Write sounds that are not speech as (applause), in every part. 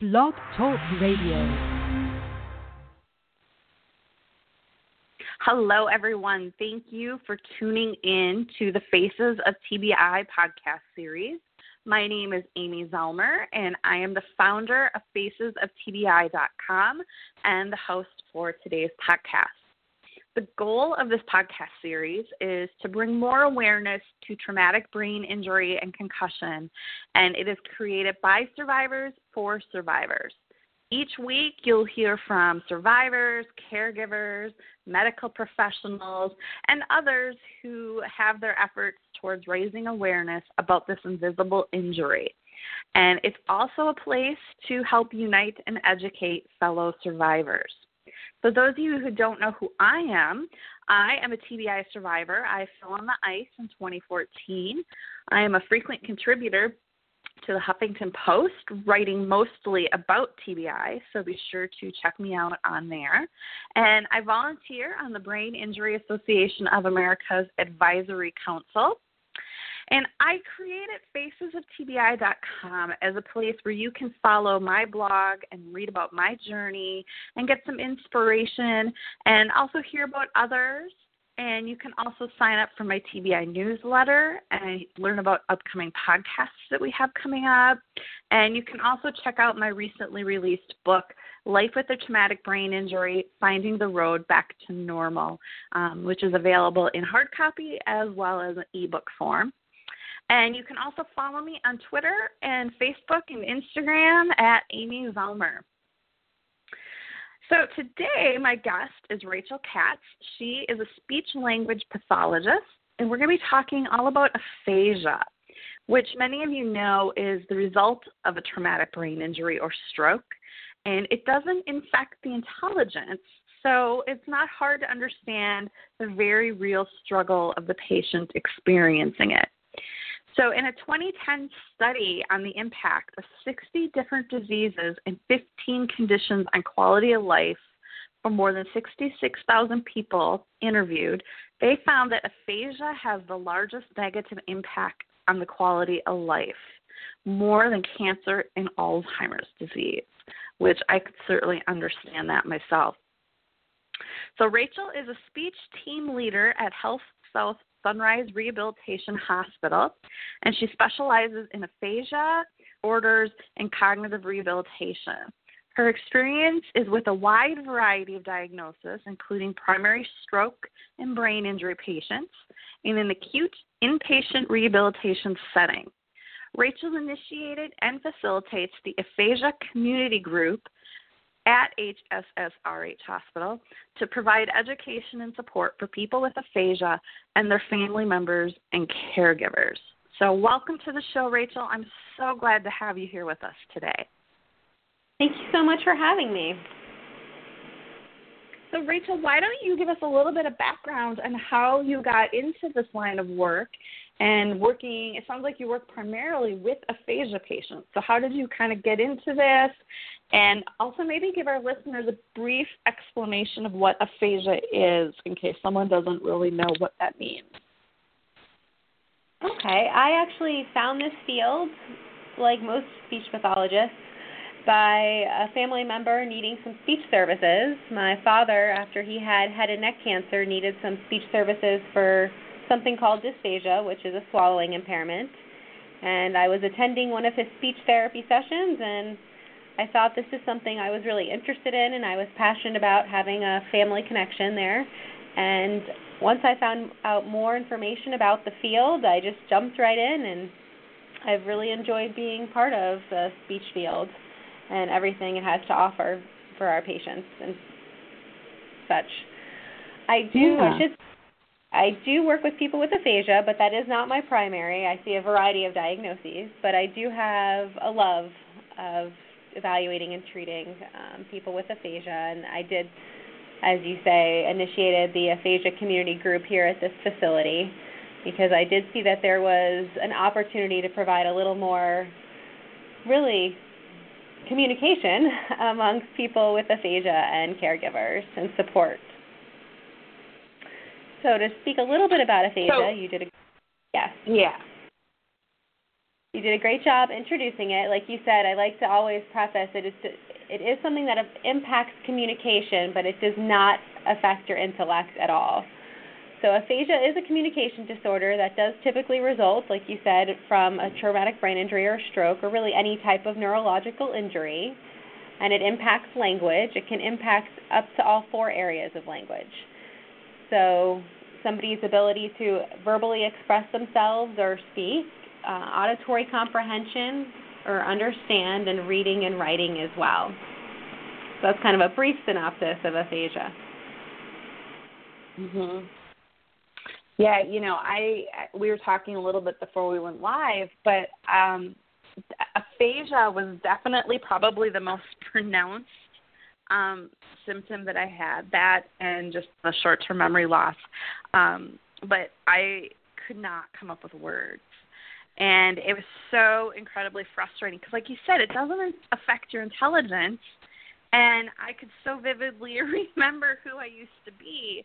Blog Talk Radio. Hello, everyone. Thank you for tuning in to the Faces of TBI podcast series. My name is Amy Zellmer, and I am the founder of FacesOfTBI.com and the host for today's podcast. The goal of this podcast series is to bring more awareness to traumatic brain injury and concussion, and it is created by survivors for survivors. Each week, you'll hear from survivors, caregivers, medical professionals, and others who have their efforts towards raising awareness about this invisible injury. And it's also a place to help unite and educate fellow survivors. For those of you who don't know who I am, I am a TBI survivor. I fell on the ice in 2014. I am a frequent contributor to the Huffington Post, writing mostly about TBI, so be sure to check me out on there. And I volunteer on the Brain Injury Association of America's Advisory Council. And I created facesoftbi.com as a place where you can follow my blog and read about my journey and get some inspiration and also hear about others. And you can also sign up for my TBI newsletter and learn about upcoming podcasts that we have coming up. And you can also check out my recently released book, Life with a Traumatic Brain Injury Finding the Road Back to Normal, um, which is available in hard copy as well as an ebook form. And you can also follow me on Twitter and Facebook and Instagram at Amy Zellmer. So today, my guest is Rachel Katz. She is a speech language pathologist, and we're going to be talking all about aphasia, which many of you know is the result of a traumatic brain injury or stroke. And it doesn't infect the intelligence, so it's not hard to understand the very real struggle of the patient experiencing it. So, in a 2010 study on the impact of 60 different diseases and 15 conditions on quality of life for more than 66,000 people interviewed, they found that aphasia has the largest negative impact on the quality of life, more than cancer and Alzheimer's disease, which I could certainly understand that myself. So, Rachel is a speech team leader at Health South Sunrise Rehabilitation Hospital, and she specializes in aphasia, orders, and cognitive rehabilitation. Her experience is with a wide variety of diagnoses, including primary stroke and brain injury patients in an acute inpatient rehabilitation setting. Rachel initiated and facilitates the Aphasia Community Group at HSSRH Hospital to provide education and support for people with aphasia and their family members and caregivers. So, welcome to the show, Rachel. I'm so glad to have you here with us today. Thank you so much for having me. So, Rachel, why don't you give us a little bit of background on how you got into this line of work and working? It sounds like you work primarily with aphasia patients. So, how did you kind of get into this? And also, maybe give our listeners a brief explanation of what aphasia is in case someone doesn't really know what that means. Okay, I actually found this field, like most speech pathologists, by a family member needing some speech services. My father, after he had head and neck cancer, needed some speech services for something called dysphagia, which is a swallowing impairment. And I was attending one of his speech therapy sessions and I thought this is something I was really interested in, and I was passionate about having a family connection there. And once I found out more information about the field, I just jumped right in, and I've really enjoyed being part of the speech field and everything it has to offer for our patients and such. I do yeah. I should I do work with people with aphasia, but that is not my primary. I see a variety of diagnoses, but I do have a love of evaluating and treating um, people with aphasia. And I did, as you say, initiated the aphasia community group here at this facility because I did see that there was an opportunity to provide a little more, really, communication (laughs) amongst people with aphasia and caregivers and support. So to speak a little bit about aphasia, so, you did a yes. Yeah. You did a great job introducing it. Like you said, I like to always preface it is to, it is something that impacts communication, but it does not affect your intellect at all. So aphasia is a communication disorder that does typically result, like you said, from a traumatic brain injury or stroke or really any type of neurological injury. And it impacts language. It can impact up to all four areas of language. So somebody's ability to verbally express themselves or speak, uh, auditory comprehension or understand, and reading and writing as well. So that's kind of a brief synopsis of aphasia. Mhm. Yeah, you know, I we were talking a little bit before we went live, but um aphasia was definitely probably the most (laughs) pronounced um symptom that I had. That and just the short-term memory loss. Um but I could not come up with words. And it was so incredibly frustrating because like you said, it doesn't affect your intelligence and I could so vividly (laughs) remember who I used to be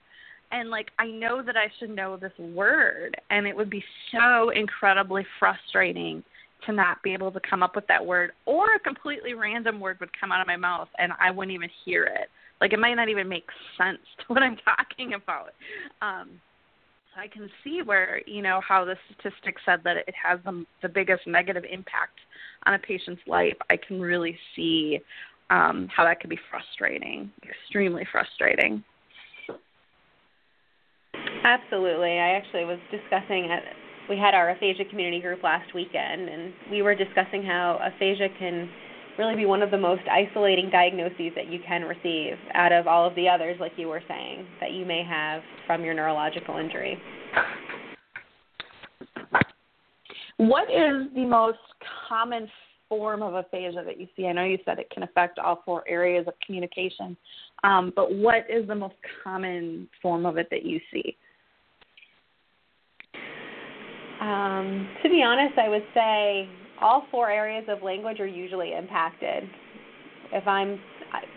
and like I know that I should know this word and it would be so incredibly frustrating to not be able to come up with that word or a completely random word would come out of my mouth and I wouldn't even hear it. Like it might not even make sense (laughs) to what I'm talking about. Um I can see where, you know, how the statistics said that it has the, the biggest negative impact on a patient's life. I can really see um, how that could be frustrating, extremely frustrating. Absolutely. I actually was discussing at we had our aphasia community group last weekend and we were discussing how aphasia can really be one of the most isolating diagnoses that you can receive out of all of the others like you were saying that you may have from your neurological injury. What is the most common form of aphasia that you see? I know you said it can affect all four areas of communication, um, but what is the most common form of it that you see? Um, to be honest, I would say all four areas of language are usually impacted. If I'm,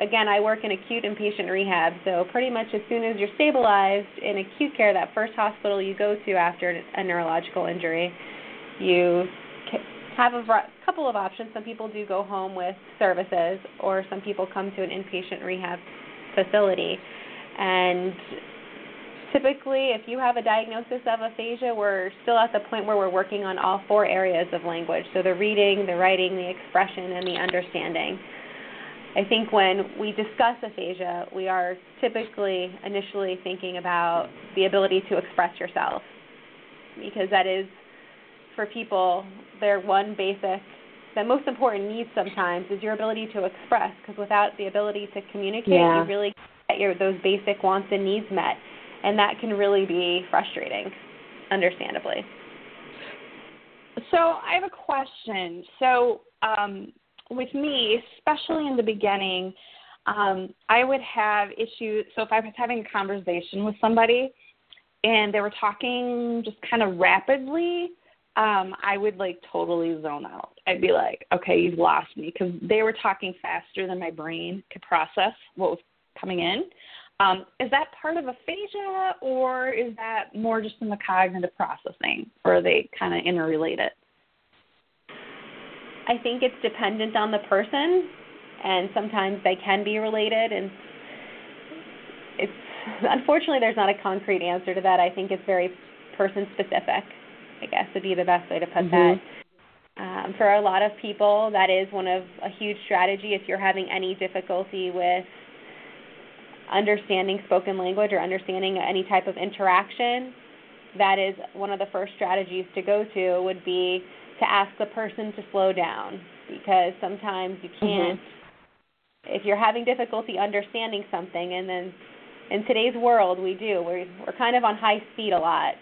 again, I work in acute inpatient rehab, so pretty much as soon as you're stabilized in acute care, that first hospital you go to after a neurological injury, you have a couple of options. Some people do go home with services, or some people come to an inpatient rehab facility. And typically, if you have a diagnosis of aphasia, we're still at the point where we're working on all four areas of language so the reading, the writing, the expression, and the understanding. I think when we discuss aphasia, we are typically initially thinking about the ability to express yourself because that is, for people, their one basic, the most important need sometimes is your ability to express because without the ability to communicate, yeah. you really get your those basic wants and needs met and that can really be frustrating, understandably. So I have a question. So um, with me, especially in the beginning, um, I would have issues. So if I was having a conversation with somebody and they were talking just kind of rapidly, um, I would like totally zone out. I'd be like, okay, you've lost me because they were talking faster than my brain could process what was coming in. Um, is that part of aphasia, or is that more just in the cognitive processing, or are they kind of interrelated? I think it's dependent on the person, and sometimes they can be related. And it's unfortunately there's not a concrete answer to that. I think it's very person specific. I guess would be the best way to put mm-hmm. that. Um, for a lot of people, that is one of a huge strategy. If you're having any difficulty with understanding spoken language or understanding any type of interaction, that is one of the first strategies to go to would be to ask the person to slow down because sometimes you mm-hmm. can't mm-hmm. if you're having difficulty understanding something and then in today's world we do we're we're kind of on high speed a lot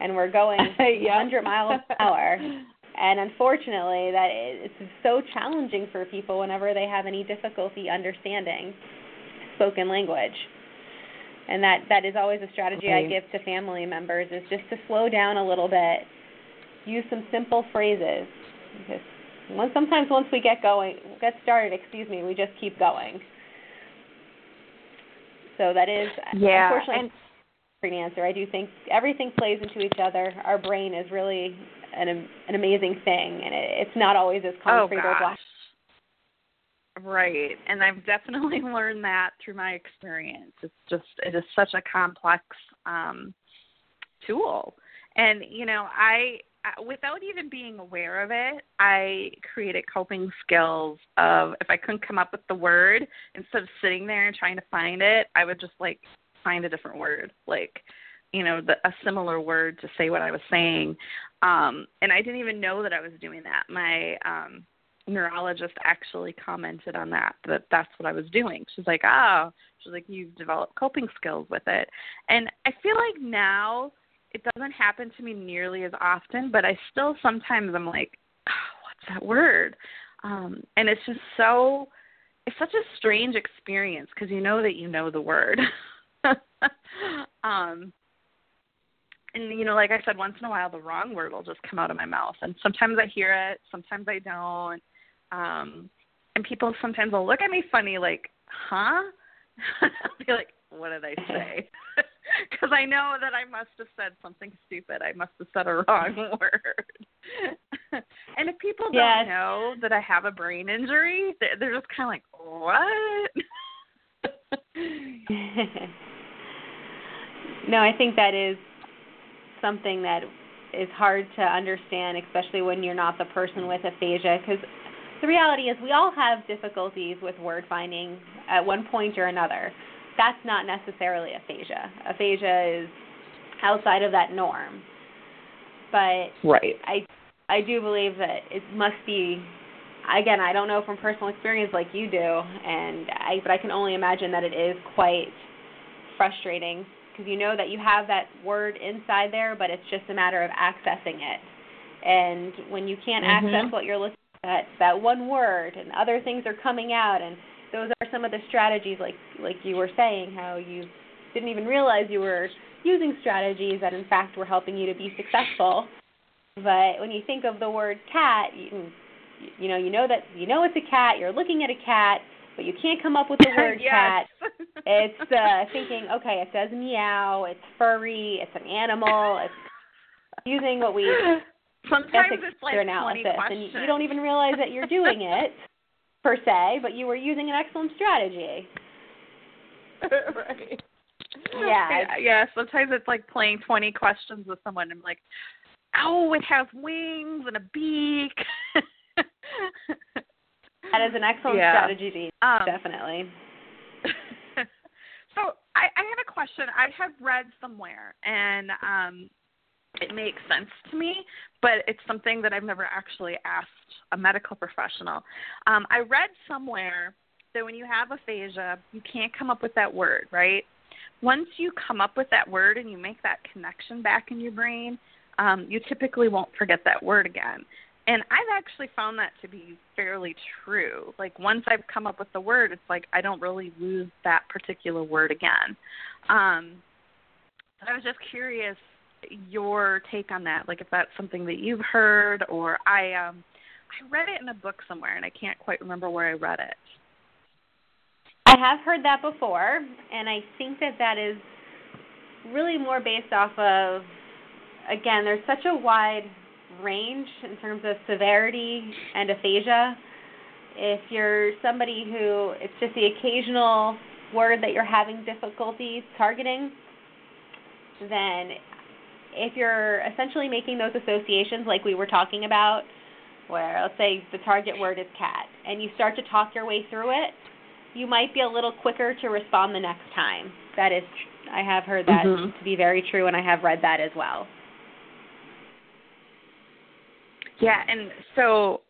and we're going (laughs) yeah. 100 miles an hour and unfortunately that it's so challenging for people whenever they have any difficulty understanding spoken language. And that that is always a strategy okay. I give to family members is just to slow down a little bit. Use some simple phrases. Because once, sometimes once we get going, get started, excuse me, we just keep going. So that is yeah, unfortunately and, an answer. I do think everything plays into each other. Our brain is really an an amazing thing, and it, it's not always as oh, concrete gosh. or black. Right, and I've definitely (laughs) learned that through my experience. It's just it is such a complex um, tool, and you know I without even being aware of it, I created coping skills of if I couldn't come up with the word, instead of sitting there and trying to find it, I would just like find a different word, like you know, the, a similar word to say what I was saying. Um, and I didn't even know that I was doing that. My um, neurologist actually commented on that that that's what I was doing. She's like, "Oh, she's like you've developed coping skills with it." And I feel like now it doesn't happen to me nearly as often, but I still sometimes I'm like, oh, "What's that word?" Um, and it's just so it's such a strange experience because you know that you know the word. (laughs) um and you know, like I said, once in a while the wrong word will just come out of my mouth, and sometimes I hear it, sometimes I don't. Um, and people sometimes will look at me funny, like, "Huh?" I'll (laughs) be like, "What did I say?" (laughs) (laughs) Because I know that I must have said something stupid. I must have said a wrong word. and if people don't know that I have a brain injury, they're, they're just kind of like, "What?" no, I think that is something that is hard to understand, especially when you're not the person with aphasia, because the reality is we all have difficulties with word finding at one point or another. That's not necessarily aphasia. Aphasia is outside of that norm. But right. I I do believe that it must be again, I don't know from personal experience like you do and I but I can only imagine that it is quite frustrating because you know that you have that word inside there, but it's just a matter of accessing it. And when you can't mm-hmm. access what you're looking at, that one word, and other things are coming out, and those are some of the strategies, like like you were saying, how you didn't even realize you were using strategies that in fact were helping you to be successful. But when you think of the word cat, you, you know you know that you know it's a cat. You're looking at a cat but you can't come up with the (laughs) word cat. It's uh, thinking, okay, it says meow, it's furry, it's an animal, it's (laughs) using what we sometimes it's like analysis, and you, you don't even realize that you're doing it per se, but you were using an excellent strategy. (laughs) right. Yeah. yeah. Sometimes it's like playing 20 questions with someone and I'm like, oh, it has wings and a beak. (laughs) That is an excellent yeah. strategy, um, definitely. (laughs) so I, I have a question. I have read somewhere, and um, it makes sense to me, but it's something that I've never actually asked a medical professional. Um, I read somewhere that when you have aphasia, you can't come up with that word, right? Once you come up with that word and you make that connection back in your brain, um, you typically won't forget that word again. And I've actually found that to be fairly true. Like once I've come up with the word, it's like I don't really lose that particular word again. Um, I was just curious your take on that. Like if that's something that you've heard, or I um, I read it in a book somewhere, and I can't quite remember where I read it. I have heard that before, and I think that that is really more based off of again, there's such a wide range in terms of severity and aphasia. If you're somebody who it's just the occasional word that you're having difficulty targeting, then if you're essentially making those associations like we were talking about, where let's say the target word is cat, and you start to talk your way through it, you might be a little quicker to respond the next time. That is, I have heard that mm-hmm. to be very true, and I have read that as well. Yeah, and so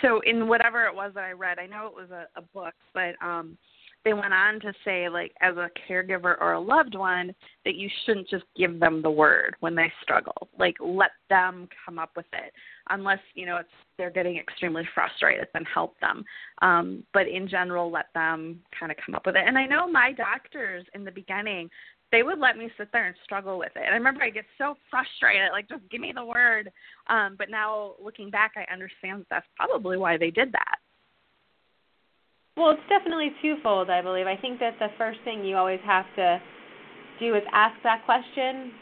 so in whatever it was that I read, I know it was a, a book, but um they went on to say like as a caregiver or a loved one that you shouldn't just give them the word when they struggle. Like let them come up with it. Unless, you know, it's they're getting extremely frustrated, then help them. Um, but in general let them kind of come up with it. And I know my doctors in the beginning they would let me sit there and struggle with it. And I remember I get so frustrated, like just give me the word. Um, but now looking back, I understand that that's probably why they did that. Well, it's definitely twofold, I believe. I think that the first thing you always have to do is ask that question,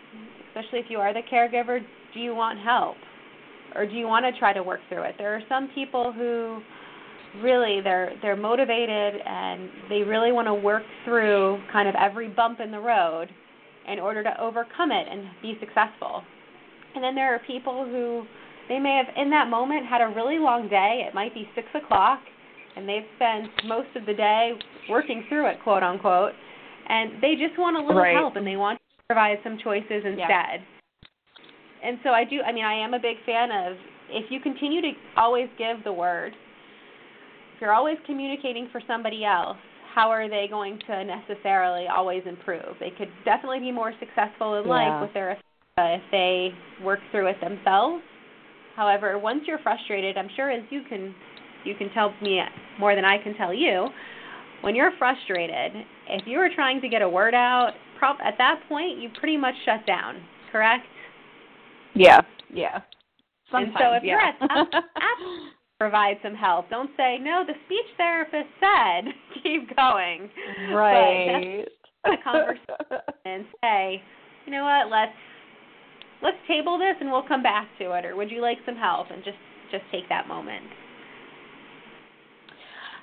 especially if you are the caregiver, do you want help? or do you want to try to work through it? There are some people who really they're they're motivated and they really want to work through kind of every bump in the road in order to overcome it and be successful. And then there are people who they may have in that moment had a really long day. It might be six o'clock and they've spent most of the day working through it, quote unquote, and they just want a little right. help and they want to provide some choices instead. Yeah. And so I do I mean I am a big fan of if you continue to always give the word, if you're always communicating for somebody else, how are they going to necessarily always improve? They could definitely be more successful in Yeah. life with their if they work through it themselves. However, once you're frustrated, I'm sure as you can you can tell me more than I can tell you. When you're frustrated, if you were trying to get a word out, prob- at that point you pretty much shut down, correct? Yeah. Yeah. And so if yeah. you're at that, (laughs) provide some help. Don't say, no, the speech therapist said, (laughs) keep going. right. But that's conversation and say, you know what, let's let's table this and we'll come back to it or would you like some help and just just take that moment.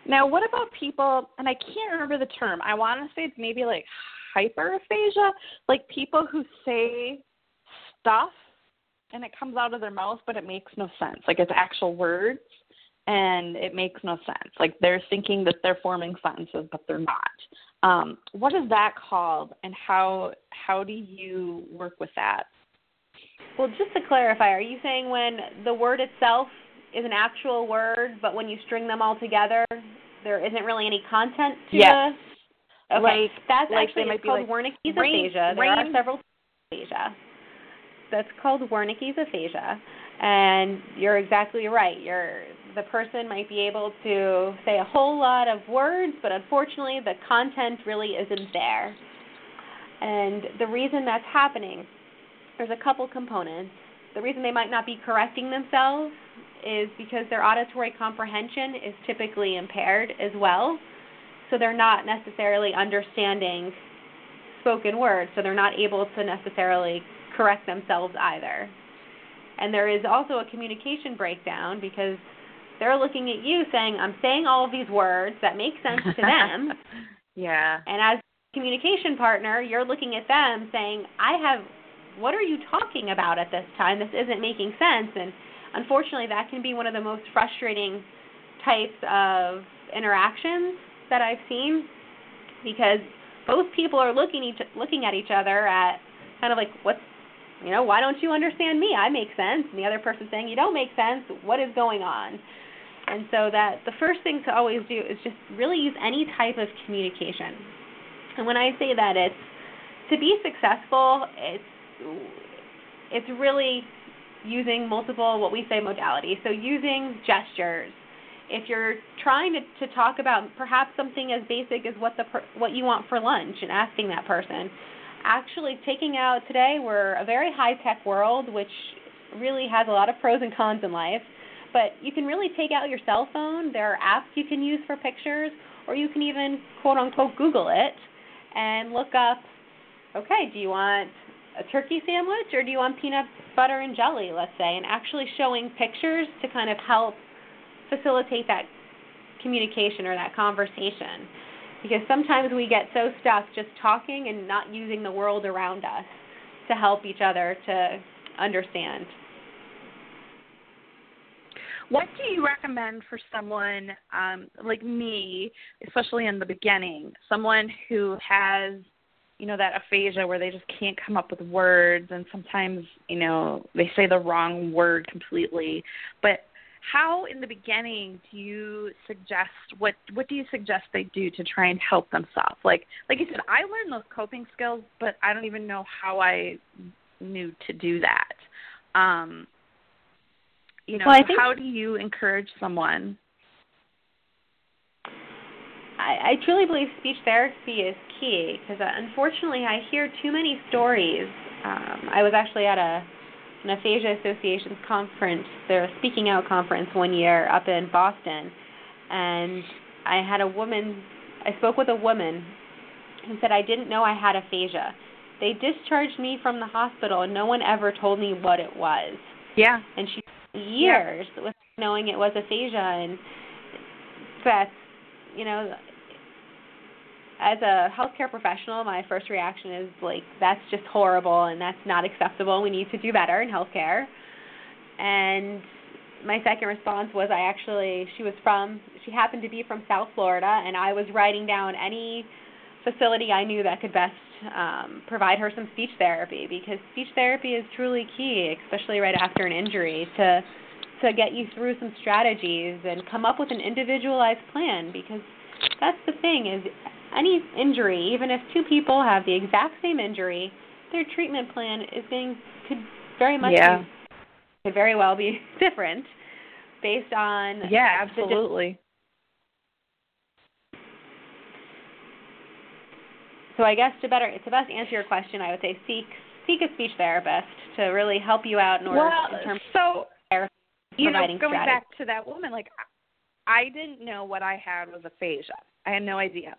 Now, what about people, and I can't remember the term, I want to say it's maybe like hyperaphasia, like people who say stuff and it comes out of their mouth, but it makes no sense. Like it's actual words and it makes no sense. Like they're thinking that they're forming sentences, but they're not. Um, what is that called, and how how do you work with that? Well, just to clarify, are you saying when the word itself is an actual word, but when you string them all together, there isn't really any content to Yes. the Okay, Like- that's like actually might called like, Wernicke's rain- aphasia. There rain- are several aphasia. That's called Wernicke's aphasia, and you're exactly right. You're the person might be able to say a whole lot of words, but unfortunately, the content really isn't there. And the reason that's happening, there's a couple components. The reason they might not be correcting themselves is because their auditory comprehension is typically impaired as well. So they're not necessarily understanding spoken words, so they're not able to necessarily correct themselves either. And there is also a communication breakdown because they're looking at you saying, I'm saying all of these words that make sense to them. (laughs) yeah. And as communication partner, you're looking at them saying, I have, what are you talking about at this time? This isn't making sense. And unfortunately, that can be one of the most frustrating types of interactions that I've seen because both people are looking each looking at each other at kind of like what's you know why don't you understand me? I make sense. And the other person saying you don't make sense. What is going on? And so that the first thing to always do is just really use any type of communication. And when I say that it's to be successful it's it's really using multiple what we say modalities. So using gestures. If you're trying to, to talk about perhaps something as basic as what the what you want for lunch and asking that person actually taking out today we're a very high tech world which really has a lot of pros and cons in life but you can really take out your cell phone. There are apps you can use for pictures or you can even quote unquote google it and look up okay do you want a turkey sandwich or do you want peanut butter and jelly let's say and actually showing pictures to kind of help facilitate that communication or that conversation because sometimes we get so stuck just talking and not using the world around us to help each other to understand. What do you recommend for someone um, like me, especially in the beginning, someone who has, you know, that aphasia where they just can't come up with words and sometimes, you know, they say the wrong word completely. But how in the beginning do you suggest what what do you suggest they do to try and help themselves? Like like you said, I learned those coping skills, but I don't even know how I knew to do that. Um, you know, Well, think- how do you encourage someone? I, I truly believe speech therapy is key because uh, unfortunately I hear too many stories. Um, I was actually at a an aphasia association's conference, their speaking out conference one year up in Boston, and I had a woman. I spoke with a woman who said I didn't know I had aphasia. They discharged me from the hospital and no one ever told me what it was. Yeah. And she years yeah. with knowing it was aphasia and that's you know as a healthcare professional my first reaction is like that's just horrible and that's not acceptable. We need to do better in healthcare. And my second response was I actually she was from she happened to be from South Florida and I was writing down any facility I knew that could best um, provide her some speech therapy because speech therapy is truly key, especially right after an injury, to to get you through some strategies and come up with an individualized plan because that's the thing is any injury, even if two people have the exact same injury, their treatment plan is going could very much yeah. be, could very well be (laughs) different based on yeah absolutely So I guess to better to best answer your question, I would say seek seek a speech therapist to really help you out in order well, in terms so of you know going strategy. back to that woman, like I didn't know what I had was aphasia. I had no idea.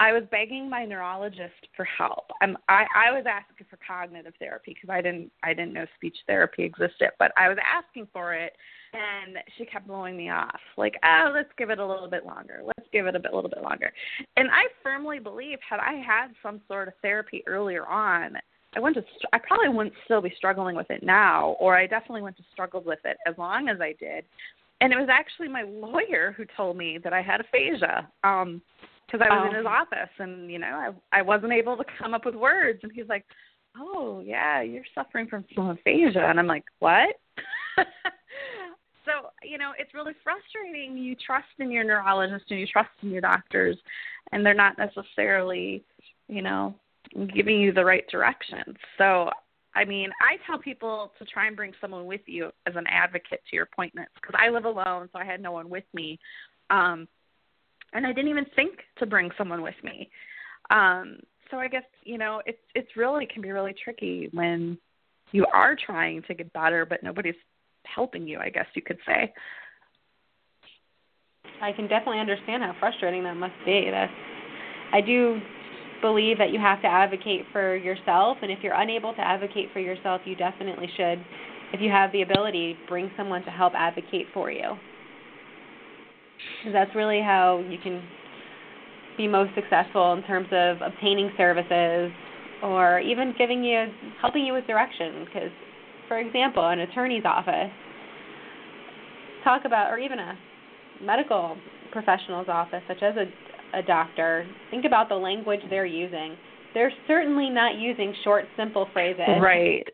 I was begging my neurologist for help. I'm, I I was asking for cognitive therapy because I didn't I didn't know speech therapy existed, but I was asking for it, and she kept blowing me off. Like, oh, let's give it a little bit longer. Let's give it a bit, little bit longer. And I firmly believe, had I had some sort of therapy earlier on, I wouldn't. Have, I probably wouldn't still be struggling with it now, or I definitely wouldn't have struggled with it as long as I did. And it was actually my lawyer who told me that I had aphasia. Um, because I was in his office and you know I I wasn't able to come up with words and he's like, "Oh, yeah, you're suffering from aphasia." And I'm like, "What?" (laughs) so, you know, it's really frustrating. You trust in your neurologist and you trust in your doctors and they're not necessarily, you know, giving you the right direction. So, I mean, I tell people to try and bring someone with you as an advocate to your appointments because I live alone, so I had no one with me. Um, and I didn't even think to bring someone with me. Um, so I guess you know it's it's really can be really tricky when you are trying to get better, but nobody's helping you. I guess you could say. I can definitely understand how frustrating that must be. That's I do believe that you have to advocate for yourself, and if you're unable to advocate for yourself, you definitely should, if you have the ability, bring someone to help advocate for you because that's really how you can be most successful in terms of obtaining services or even giving you helping you with direction. Because for example an attorney's office talk about or even a medical professional's office such as a, a doctor think about the language they're using. They're certainly not using short simple phrases. Right.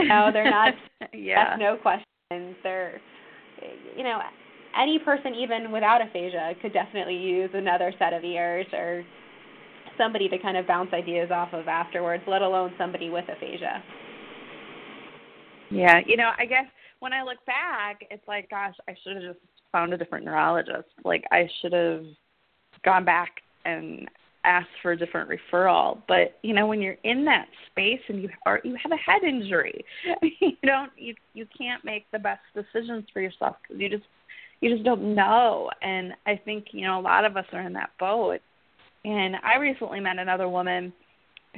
No they're not? (laughs) Yeah. That's no question. They're you know any person, even without aphasia, could definitely use another set of ears or somebody to kind of bounce ideas off of afterwards, let alone somebody with aphasia. Yeah, you know, I guess when I look back, it's like, gosh, I should have just found a different neurologist. Like, I should have gone back and asked for a different referral. But you know, when you're in that space and you are you have a head injury, (laughs) you don't you you can't make the best decisions for yourself because you just you just don't know. And I think, you know, a lot of us are in that boat. And I recently met another woman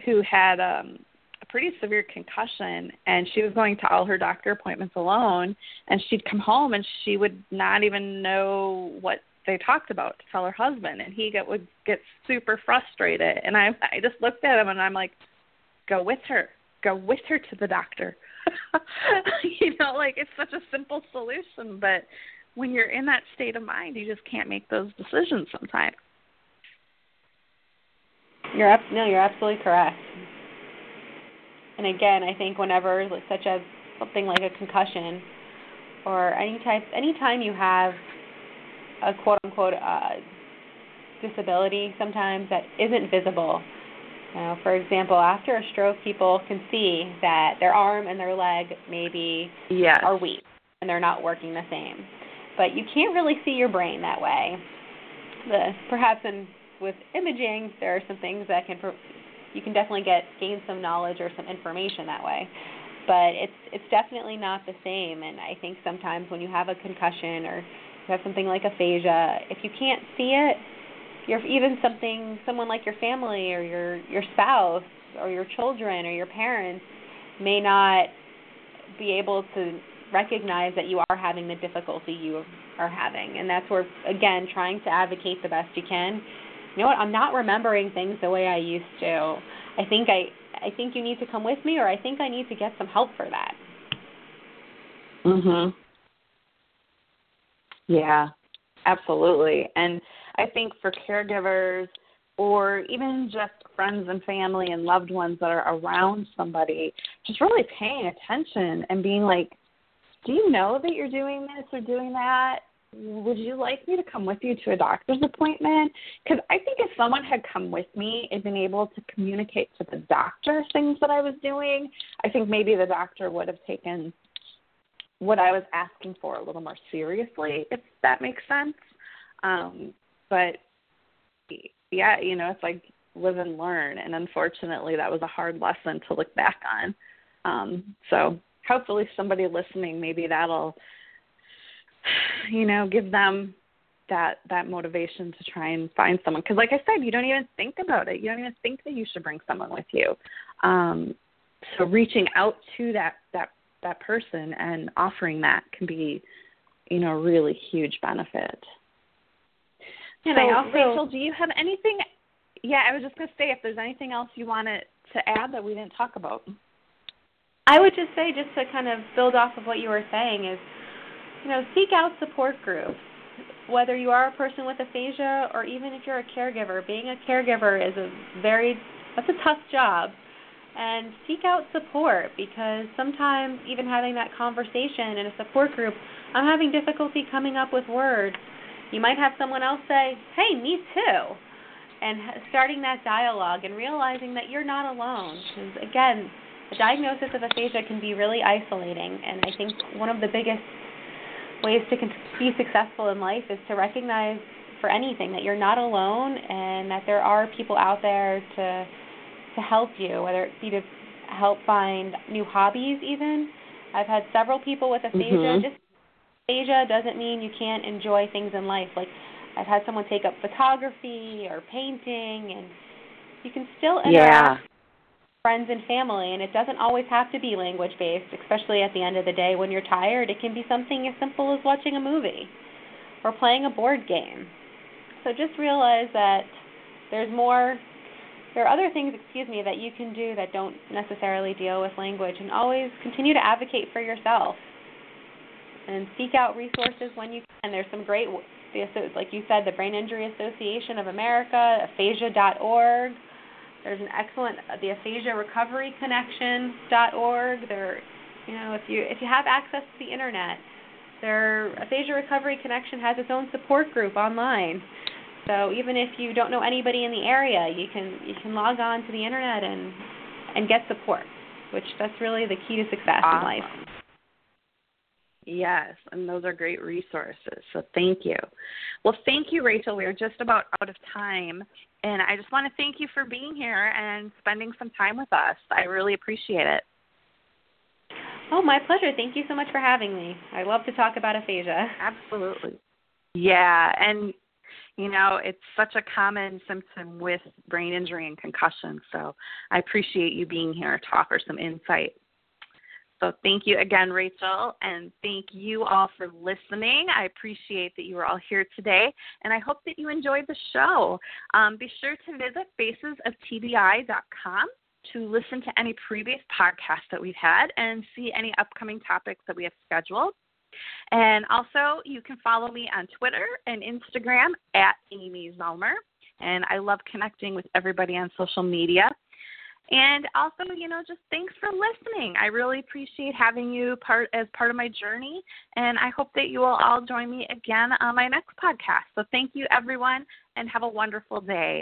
who had um a pretty severe concussion and she was going to all her doctor appointments alone and she'd come home and she would not even know what they talked about to tell her husband and he get would get super frustrated and I I just looked at him and I'm like go with her go with her to the doctor (laughs) you know like it's such a simple solution but when you're in that state of mind, you just can't make those decisions sometimes. You're no, you're absolutely correct. And again, I think whenever such as something like a concussion or any type anytime you have a quote unquote uh, disability sometimes that isn't visible. You know, for example, after a stroke, people can see that their arm and their leg maybe yes. are weak and they're not working the same but you can't really see your brain that way. The perhaps in with imaging, there are some things that can you can definitely get gain some knowledge or some information that way. But it's it's definitely not the same. And I think sometimes when you have a concussion or you have something like aphasia, if you can't see it, you're even something someone like your family or your your spouse or your children or your parents may not be able to recognize that you are having the difficulty you are having. And that's where, again, trying to advocate the best you can. You know what? I'm not remembering things the way I used to. I think I I think you need to come with me or I think I need to get some help for that. Mhm. Yeah. Absolutely. And I think for caregivers or even just friends and family and loved ones that are around somebody, just really paying attention and being like, do you know that you're doing this or doing that? Would you like me to come with you to a doctor's appointment? Because I think if someone had come with me and been able to communicate to the doctor things that I was doing, I think maybe the doctor would have taken what I was asking for a little more seriously, if that makes sense. Um, but yeah, you know, it's like live and learn, and unfortunately, that was a hard lesson to look back on. Um, so hopefully, somebody listening, maybe that'll, you know, give them that that motivation to try and find someone. Because, like I said, you don't even think about it. You don't even think that you should bring someone with you. Um, so reaching out to that that that person and offering that can be, you know, a really huge benefit. And so, I also, Rachel, do you have anything? Yeah, I was just going to say if there's anything else you wanted to add that we didn't talk about. I would just say, just to kind of build off of what you were saying, is you know, seek out support groups. Whether you are a person with aphasia or even if you're a caregiver, being a caregiver is a very that's a tough job. And seek out support because sometimes even having that conversation in a support group, I'm having difficulty coming up with words you might have someone else say, "Hey, me too." And starting that dialogue and realizing that you're not alone because again, a diagnosis of aphasia can be really isolating and I think one of the biggest ways to be successful in life is to recognize for anything that you're not alone and that there are people out there to to help you, whether it be to help find new hobbies even. I've had several people with aphasia mm-hmm. just aphasia doesn't mean you can't enjoy things in life. Like I've had someone take up photography or painting, and you can still interact yeah. Friends and family. And it doesn't always have to be language based, especially at the end of the day when you're tired. It can be something as simple as watching a movie or playing a board game. So just realize that there's more. There are other things, excuse me, that you can do that don't necessarily deal with language, and always continue to advocate for yourself and seek out resources when you can. There's some great, like you said, the Brain Injury Association of America, aphasia.org. There's an excellent uh, the aphasia recovery connection.org. There, you know, if you if you have access to the internet, their aphasia recovery connection has its own support group online. So even if you don't know anybody in the area, you can you can log on to the internet and and get support, which that's really the key to success awesome. in life. Yes, and those are great resources. So thank you. Well, thank you, Rachel. We are just about out of time. And I just want to thank you for being here and spending some time with us. I really appreciate it. Oh, my pleasure. Thank you so much for having me. I love to talk about aphasia. Absolutely. Yeah, and you know, it's such a common symptom with brain injury and concussion. So I appreciate you being here to offer some insight. So thank you again, Rachel, and thank you all for listening. I appreciate that you were all here today, and I hope that you enjoyed the show. Um, be sure to visit facesoftbi.com to listen to any previous podcasts that we've had and see any upcoming topics that we have scheduled. And also, you can follow me on Twitter and Instagram at Amy Zellmer. And I love connecting with everybody on social media. And also, you know, just thanks for listening. I really appreciate having you part as part of my journey, and I hope that you will all join me again on my next podcast. So thank you, everyone, and have a wonderful day.